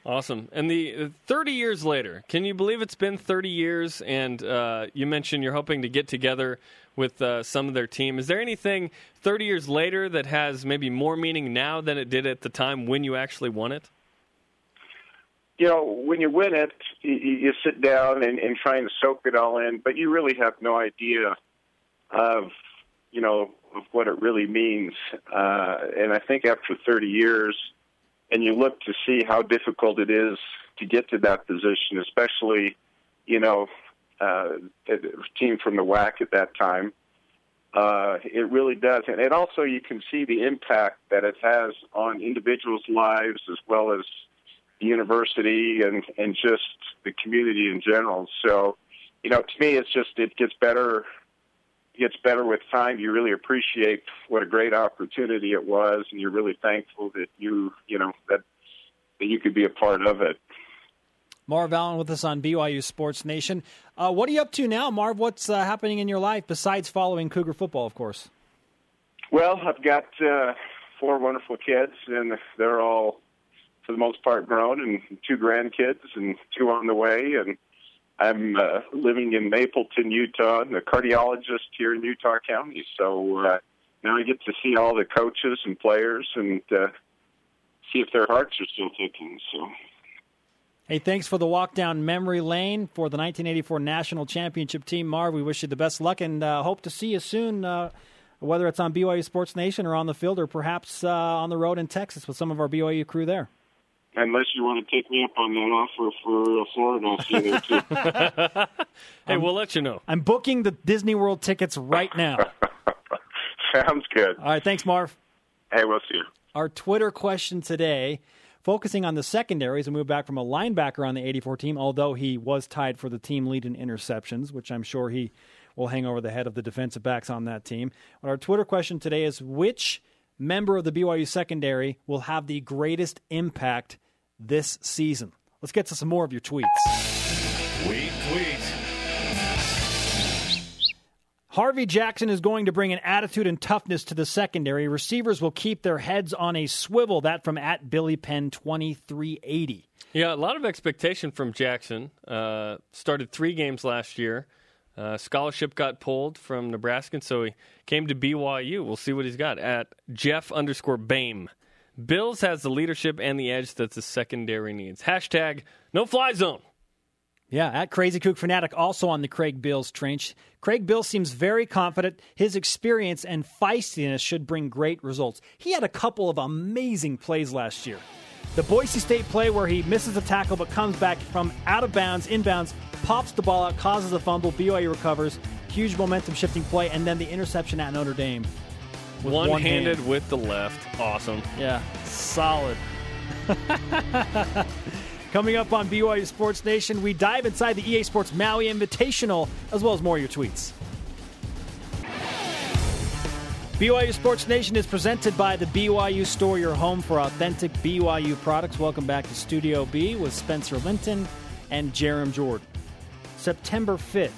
S2: Awesome. And the 30 years later, can you believe it's been 30 years? And uh, you mentioned you're hoping to get together with uh, some of their team. Is there anything 30 years later that has maybe more meaning now than it did at the time when you actually won it?
S6: You know, when you win it, you, you sit down and, and try and soak it all in, but you really have no idea of, you know, of what it really means. Uh, and I think after 30 years, and you look to see how difficult it is to get to that position, especially, you know, uh, a team from the WAC at that time. Uh, it really does, and it also you can see the impact that it has on individuals' lives as well as the university and and just the community in general. So, you know, to me, it's just it gets better gets better with time. You really appreciate what a great opportunity it was, and you're really thankful that you, you know, that that you could be a part of it.
S1: Marv Allen with us on BYU Sports Nation. Uh, what are you up to now, Marv? What's uh, happening in your life besides following Cougar football, of course?
S6: Well, I've got uh, four wonderful kids, and they're all, for the most part, grown, and two grandkids, and two on the way, and I'm uh, living in Mapleton, Utah, and a cardiologist here in Utah County. So uh, now I get to see all the coaches and players and uh, see if their hearts are still ticking. So.
S1: Hey, thanks for the walk down memory lane for the 1984 National Championship team, Marv. We wish you the best luck and uh, hope to see you soon, uh, whether it's on BYU Sports Nation or on the field or perhaps uh, on the road in Texas with some of our BYU crew there
S6: unless you want to take me up on that offer for Florida, I'll see you there too.
S2: hey, we'll let you know.
S1: I'm booking the Disney World tickets right now.
S6: Sounds good.
S1: All right, thanks, Marv.
S6: Hey, we'll see you.
S1: Our Twitter question today, focusing on the secondaries, a move back from a linebacker on the 84 team, although he was tied for the team lead in interceptions, which I'm sure he will hang over the head of the defensive backs on that team. But our Twitter question today is which member of the BYU secondary will have the greatest impact this season? Let's get to some more of your tweets.
S3: Tweet, tweet.
S1: Harvey Jackson is going to bring an attitude and toughness to the secondary. Receivers will keep their heads on a swivel. That from at Billy Penn 2380.
S2: Yeah, a lot of expectation from Jackson. Uh, started three games last year. Uh, scholarship got pulled from Nebraska, and so he came to BYU. We'll see what he's got at Jeff underscore Bame. Bills has the leadership and the edge that the secondary needs. Hashtag no fly zone.
S1: Yeah, at Crazy Kook Fanatic, also on the Craig Bills trench. Craig Bill seems very confident. His experience and feistiness should bring great results. He had a couple of amazing plays last year. The Boise State play where he misses a tackle but comes back from out of bounds, inbounds, pops the ball out, causes a fumble. BYU recovers. Huge momentum shifting play, and then the interception at Notre Dame.
S2: One,
S1: one
S2: handed
S1: hand.
S2: with the left. Awesome.
S1: Yeah, solid. Coming up on BYU Sports Nation, we dive inside the EA Sports Maui Invitational, as well as more of your tweets. BYU Sports Nation is presented by the BYU Store, your home for authentic BYU products. Welcome back to Studio B with Spencer Linton and Jarom Jordan. September 5th.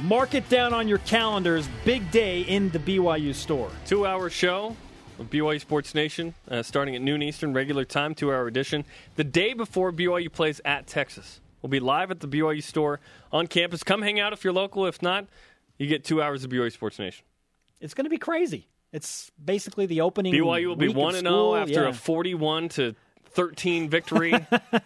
S1: Mark it down on your calendars. Big day in the BYU Store.
S2: Two hour show of BYU Sports Nation, uh, starting at noon Eastern, regular time, two hour edition. The day before BYU plays at Texas. We'll be live at the BYU store on campus. Come hang out if you're local. If not, you get two hours of BYU Sports Nation.
S1: It's going to be crazy. It's basically the opening.
S2: BYU will be
S1: week of
S2: 1 0 after
S1: Yeah.
S2: a 41 to 13 victory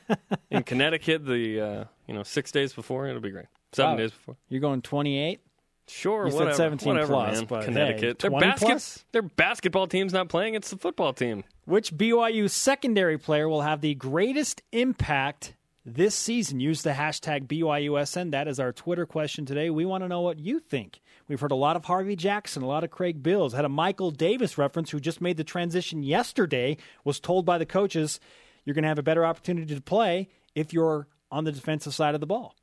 S2: in Connecticut the uh, you know six days before. It'll be great. Seven
S1: Wow.
S2: days before.
S1: You're going 28.
S2: Sure,
S1: You said
S2: whatever.
S1: 17
S2: whatever,
S1: plus,
S2: man.
S1: but hey,
S2: Connecticut. their
S1: 20
S2: basket,
S1: plus?
S2: their basketball team's not playing. It's the football team.
S1: Which BYU secondary player will have the greatest impact this season? Use the hashtag BYUSN. That is our Twitter question today. We want to know what you think. We've heard a lot of Harvey Jackson, a lot of Craig Bills, had a Michael Davis reference who just made the transition yesterday, was told by the coaches, you're going to have a better opportunity to play if you're on the defensive side of the ball.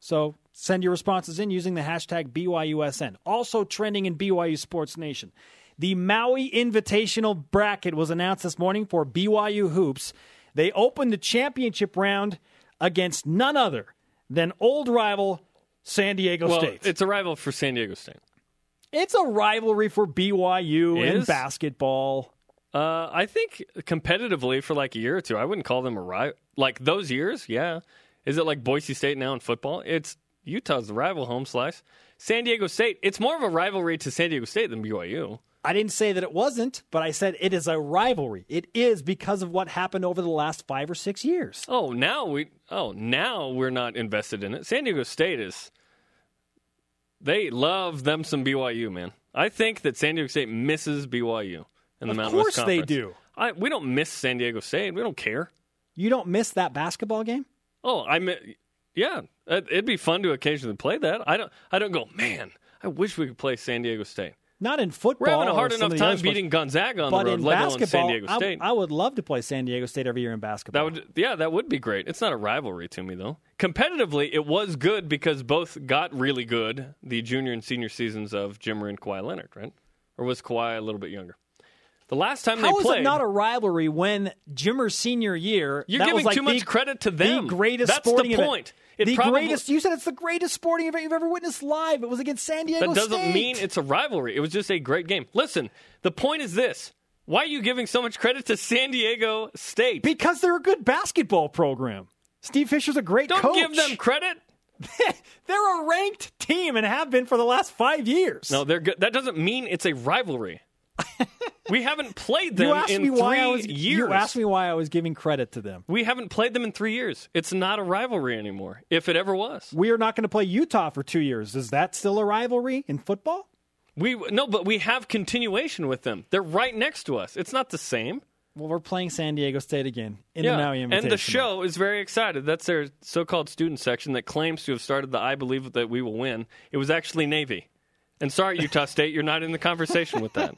S1: So send your responses in using the hashtag BYUSN. Also trending in BYU Sports Nation. The Maui Invitational bracket was announced this morning for BYU Hoops. They opened the championship round against none other than old rival San Diego
S2: Well,
S1: State.
S2: it's a rival for San Diego State.
S1: It's a rivalry for BYU in basketball.
S2: Uh, I think competitively for like a year or two, I wouldn't call them a rival. Like those years, yeah. Is it like Boise State now in football? It's Utah's the rival home slice. San Diego State, it's more of a rivalry to San Diego State than BYU.
S1: I didn't say that it wasn't, but I said it is a rivalry. It is because of what happened over the last five or six years.
S2: Oh, now we oh now we're not invested in it. San Diego State is they love them some BYU, man. I think that San Diego State misses BYU in the
S1: Of
S2: Mountain West Of
S1: course they do.
S2: I, we don't miss San Diego State. We don't care.
S1: You don't miss that basketball game?
S2: Oh, I mi- yeah, it- it'd be fun to occasionally play that. I don't I don't go, man. I wish we could play San Diego State.
S1: Not in football.
S2: We're having a hard enough
S1: the
S2: time
S1: sports,
S2: beating Gonzaga on
S1: but
S2: the road,
S1: in
S2: let alone
S1: basketball,
S2: San Diego
S1: I-
S2: State.
S1: I, would love to play San Diego State every year in basketball.
S2: That would, yeah, that would be great. It's not a rivalry to me though. Competitively, it was good because both got really good the junior and senior seasons of Jimmer and Kawhi Leonard, right? Or was Kawhi a little bit younger? The last time
S1: How
S2: they
S1: is
S2: played,
S1: it not a rivalry when Jimmer's senior year?
S2: You're giving
S1: like
S2: too much credit to them.
S1: The greatest
S2: That's the
S1: sporting event.
S2: point. It
S1: the
S2: probably-
S1: greatest. You said it's the greatest sporting event you've ever witnessed live. It was against San Diego State.
S2: that doesn't
S1: State.
S2: mean it's a rivalry. It was just a great game. Listen, the point is this: Why are you giving so much credit to San Diego State?
S1: because they're a good basketball program. Steve Fisher's a great
S2: Don't
S1: coach.
S2: give them credit.
S1: they're a ranked team and have been for the last five years.
S2: No, they're good. That doesn't mean it's a rivalry. we haven't played them
S1: you asked
S2: in
S1: me
S2: three
S1: why I was.
S2: years.
S1: You asked me why I was giving credit to them.
S2: We haven't played them in three years. It's not a rivalry anymore, if it ever was.
S1: We are not going to play Utah for two years. Is that still a rivalry in football?
S2: We no, but we have continuation with them. They're right next to us. It's not the same.
S1: Well, we're playing San Diego State again in
S2: yeah,
S1: the Maui
S2: and the show is very excited. That's their so-called student section that claims to have started the "I believe that we will win." It was actually Navy. And sorry, Utah State, you're not in the conversation with that.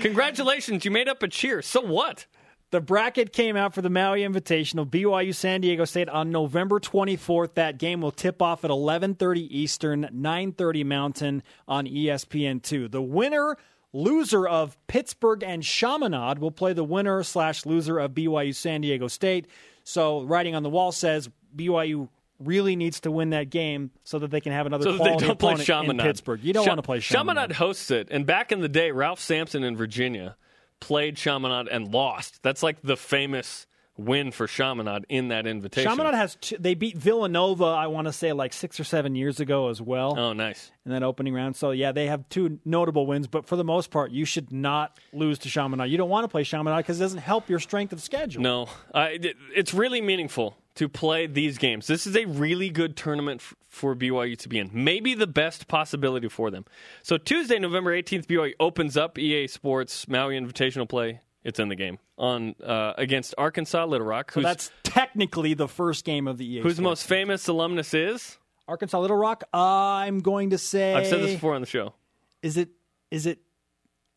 S2: Congratulations, you made up a cheer. So what?
S1: The bracket came out for the Maui Invitational, BYU San Diego State on November 24th. That game will tip off at 11:30 Eastern, 9:30 Mountain on E ESPN2. The winner loser of Pittsburgh and Chaminade will play the winner slash loser of BYU San Diego State. So writing on the wall says BYU really needs to win that game so that they can have another
S2: So
S1: quality
S2: they don't play
S1: opponent in Pittsburgh. You don't
S2: Cha-
S1: want to play Chaminade.
S2: Chaminade hosts it, and back in the day, Ralph Sampson in Virginia played Chaminade and lost. That's like the famous win for Chaminade in that invitation.
S1: Chaminade has two, they beat Villanova. I want to say like six or seven years ago as well.
S2: Oh, nice.
S1: in that opening round. So yeah, they have two notable wins, but for the most part, you should not lose to Chaminade. You don't want to play Chaminade because it doesn't help your strength of schedule.
S2: No, I, it- it's really meaningful to play these games. This is a really good tournament f- for BYU to be in. Maybe the best possibility for them. So Tuesday, November 18th, BYU opens up EA Sports Maui Invitational play. It's in the game on uh, against Arkansas Little Rock.
S1: So that's technically the first game of the EA.
S2: Who's
S1: Sports.
S2: most famous alumnus is.
S1: Arkansas Little Rock. I'm going to say.
S2: I've said this before on the show.
S1: Is it? Is it?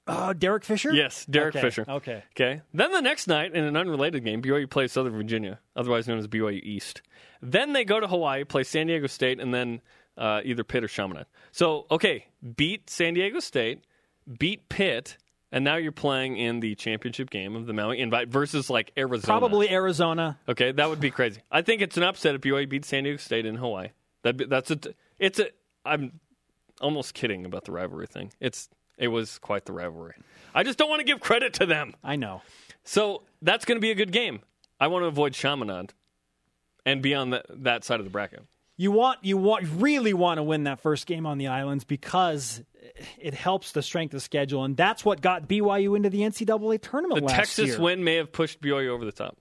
S1: Uh, Derek Fisher.
S2: Yes, Derek
S1: Okay,
S2: Fisher.
S1: Okay.
S2: Okay. Then the next night, in an unrelated game, BYU plays Southern Virginia, otherwise known as BYU East. Then they go to Hawaii, play San Diego State, and then uh, either Pitt or Chaminade. So, okay, beat San Diego State, beat Pitt, and now you're playing in the championship game of the Maui Invite versus like Arizona.
S1: Probably Arizona.
S2: Okay, that would be crazy. I think it's an upset if BYU beats San Diego State in Hawaii. That that's a it's a I'm almost kidding about the rivalry thing. It's it was quite the rivalry. I just don't want to give credit to them.
S1: I know.
S2: So that's going to be a good game. I want to avoid Chaminade and be on the, that side of the bracket.
S1: You want you want really want to win that first game on the islands because it helps the strength of schedule, and that's what got BYU into the NCAA tournament
S2: The Texas
S1: year.
S2: win may have pushed BYU over the top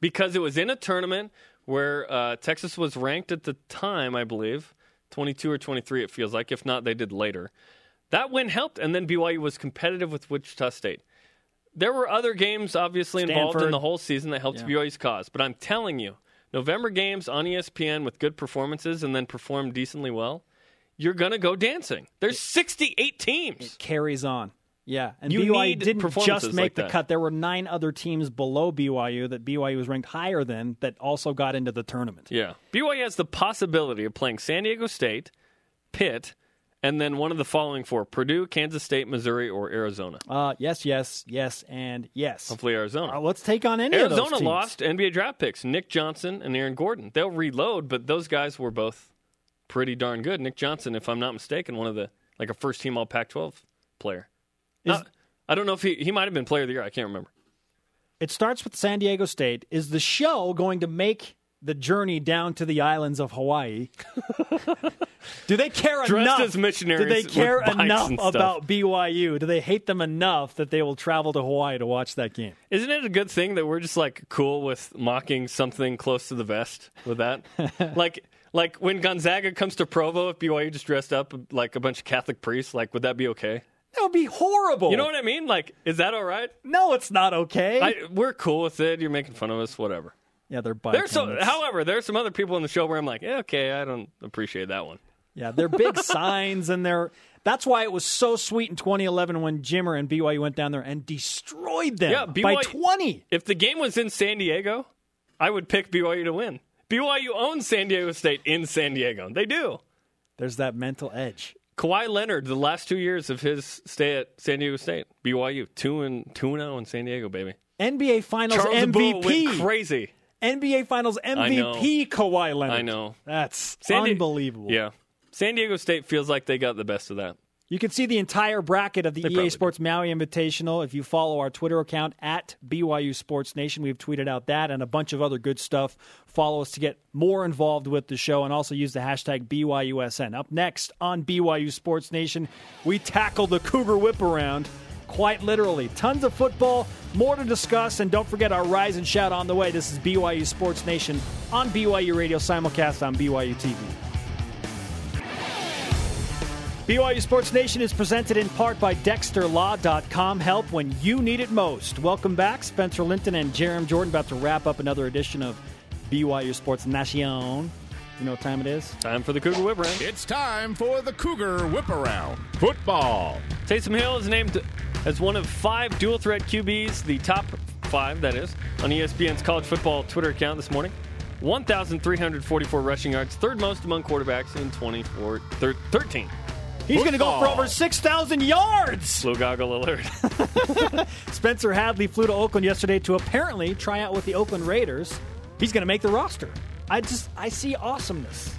S2: because it was in a tournament where uh, Texas was ranked at the time, I believe, 22 or 23, it feels like. If not, they did later. That win helped, and then BYU was competitive with Wichita State. There were other games, obviously, involved in the whole season that helped
S1: Yeah.
S2: BYU's cause. But I'm telling you, November games on ESPN with good performances and then perform decently well, you're going to go dancing. There's 68 teams.
S1: It carries on. Yeah, and
S2: You
S1: BYU didn't just make
S2: like
S1: the
S2: that.
S1: cut. There were nine other teams below BYU that BYU was ranked higher than that also got into the tournament.
S2: Yeah. BYU has the possibility of playing San Diego State, Pitt, and then one of the following four Purdue, Kansas State, Missouri, or Arizona.
S1: Uh, yes, yes, yes, and yes.
S2: Hopefully, Arizona.
S1: Uh, let's take on any of those
S2: Arizona
S1: teams.
S2: lost NBA draft picks Nick Johnson and Aaron Gordon. They'll reload, but those guys were both pretty darn good. Nick Johnson, if I'm not mistaken, one of the like a first team All Pac-12 player. Not- I don't know if he he might have been Player of the Year. I can't remember.
S1: It starts with San Diego State. Is the show going to make the journey down to the islands of Hawaii? Do they care
S2: Dressed
S1: enough?
S2: as missionaries
S1: Do they care enough about BYU? Do they hate them enough that they will travel to Hawaii to watch that game?
S2: Isn't it a good thing that we're just like cool with mocking something close to the vest with that? like like when Gonzaga comes to Provo, if BYU just dressed up like a bunch of Catholic priests, like would that be okay?
S1: That would be horrible.
S2: You know what I mean? Like, is that all right?
S1: No, it's not okay.
S2: I, we're cool with it. You're making fun of us, whatever.
S1: Yeah, they're bike
S2: There's so, however, there's some other people in the show where I'm like, yeah, okay, I don't appreciate that one.
S1: Yeah, they're big signs, and they're. That's why it was so sweet in 2011 when Jimmer and BYU went down there and destroyed them
S2: Yeah,
S1: by 20.
S2: If the game was in San Diego, I would pick BYU to win. BYU owns San Diego State in San Diego. They do.
S1: There's that mental edge.
S2: Kawhi Leonard, the last two years of his stay at San Diego State, BYU two and two and zero in San Diego, baby.
S1: NBA Finals
S2: Charles
S1: MVP.
S2: crazy.
S1: NBA Finals. MVP Kawhi Leonard.
S2: I know.
S1: That's
S2: San Di-
S1: unbelievable.
S2: Yeah, San Diego State feels like they got the best of that.
S1: You can see the entire bracket of the
S2: They
S1: EA
S2: probably
S1: Sports Maui Invitational if you follow our Twitter account at BYU Sports Nation. We've tweeted out that and a bunch of other good stuff. Follow us to get more involved with the show and also use the hashtag BYUSN. Up next on BYU Sports Nation, we tackle the Cougar Whip Around. Quite literally. Tons of football, more to discuss, and don't forget our Rise and Shout on the way. This is BYU Sports Nation on BYU Radio, simulcast on BYU TV. BYU Sports Nation is presented in part by DexterLaw.com. Help when you need it most. Welcome back, Spencer Linton and Jarom Jordan, about to wrap up another edition of BYU Sports Nation. You know what time it is?
S2: Time for the Cougar Whip Round.
S4: It's time for the Cougar Whip Around. Football.
S2: Taysom Hill is named as one of five dual threat QBs, the top five, that is, on ESPN's college football Twitter account this morning. 1,344 rushing yards, third most among quarterbacks in 2013.
S1: He's going to go for over 6,000 yards.
S2: Blue goggle alert.
S1: Spencer Hadley flew to Oakland yesterday to apparently try out with the Oakland Raiders. He's going to make the roster. I just, I see awesomeness.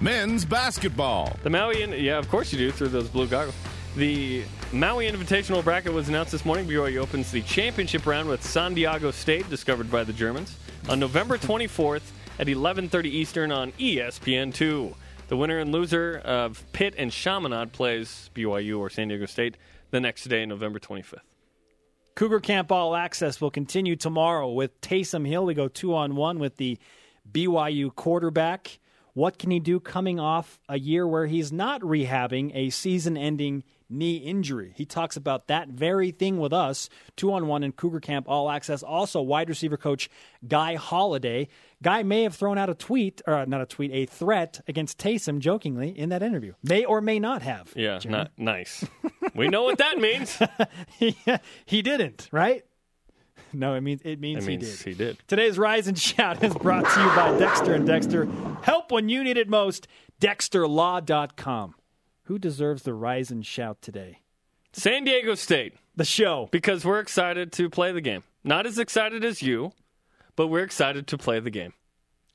S4: Men's basketball.
S2: The Maui, yeah, of course you do through those blue goggles. The Maui Invitational bracket was announced this morning. BYU opens the championship round with San Diego State, discovered by the Germans, on November 24th at 11:30 Eastern on E ESPN2. The winner and loser of Pitt and Chaminade plays BYU or San Diego State the next day, November 25th.
S1: Cougar Camp All Access will continue tomorrow with Taysom Hill. We go two on one with the BYU quarterback. What can he do coming off a year where he's not rehabbing a season ending knee injury? He talks about that very thing with us. Two on one in Cougar Camp All Access. Also, wide receiver coach Guy Holliday. Guy may have thrown out a tweet, or not a tweet, a threat against Taysom jokingly in that interview. May or may not have.
S2: Yeah, not nice. we know what that means.
S1: he, he didn't, right? No, it means it means,
S2: It means
S1: he did.
S2: he did.
S1: Today's Rise and Shout is brought to you by Dexter and Dexter. Help when you need it most. DexterLaw.com. Who deserves the Rise and Shout today?
S2: San Diego State.
S1: The show.
S2: because we're excited to play the game. Not as excited as you, but we're excited to play the game.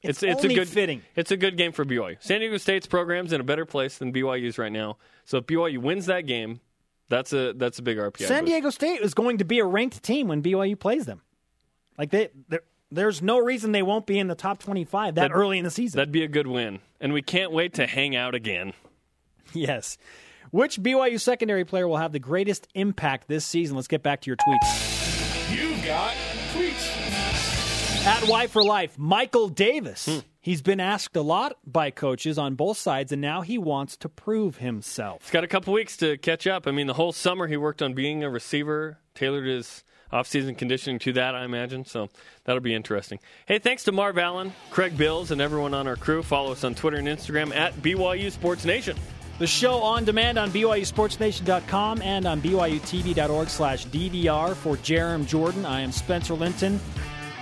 S1: It's,
S2: it's
S1: only
S2: a good
S1: fitting.
S2: It's a good game for BYU. San Diego State's program's in a better place than BYU's right now. So if BYU wins that game, that's a that's a big RPI.
S1: San
S2: boost.
S1: Diego State is going to be a ranked team when BYU plays them. Like they, there's no reason they won't be in the top 25 that
S2: That-
S1: early in the season.
S2: That'd be a good win, and we can't wait to hang out again.
S1: yes. Which BYU secondary player will have the greatest impact this season? Let's get back to your tweets.
S4: You've got tweets.
S1: At Y for Life, Michael Davis.
S2: Hmm.
S1: He's been asked a lot by coaches on both sides, and now he wants to prove himself.
S2: He's got a couple weeks to catch up. I mean, the whole summer he worked on being a receiver, tailored his offseason conditioning to that, I imagine. So that'll be interesting. Hey, thanks to Marv Allen, Craig Bills, and everyone on our crew. Follow us on Twitter and Instagram at BYU Sports Nation.
S1: The show on demand on BYUSportsNation.com and on BYUTV.org slash DVR. For Jarom Jordan, I am Spencer Linton.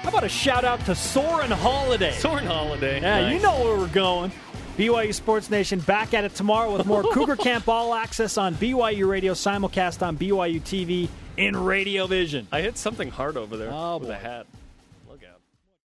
S1: How about a shout out to Soren Holiday?
S2: Soren Holiday.
S1: Yeah,
S2: Nice.
S1: you know where we're going. BYU Sports Nation back at it tomorrow with more Cougar Camp All Access on BYU Radio, simulcast on BYU TV in Radio Vision.
S2: I hit something hard over there
S1: Oh,
S2: with
S1: boy.
S2: a hat.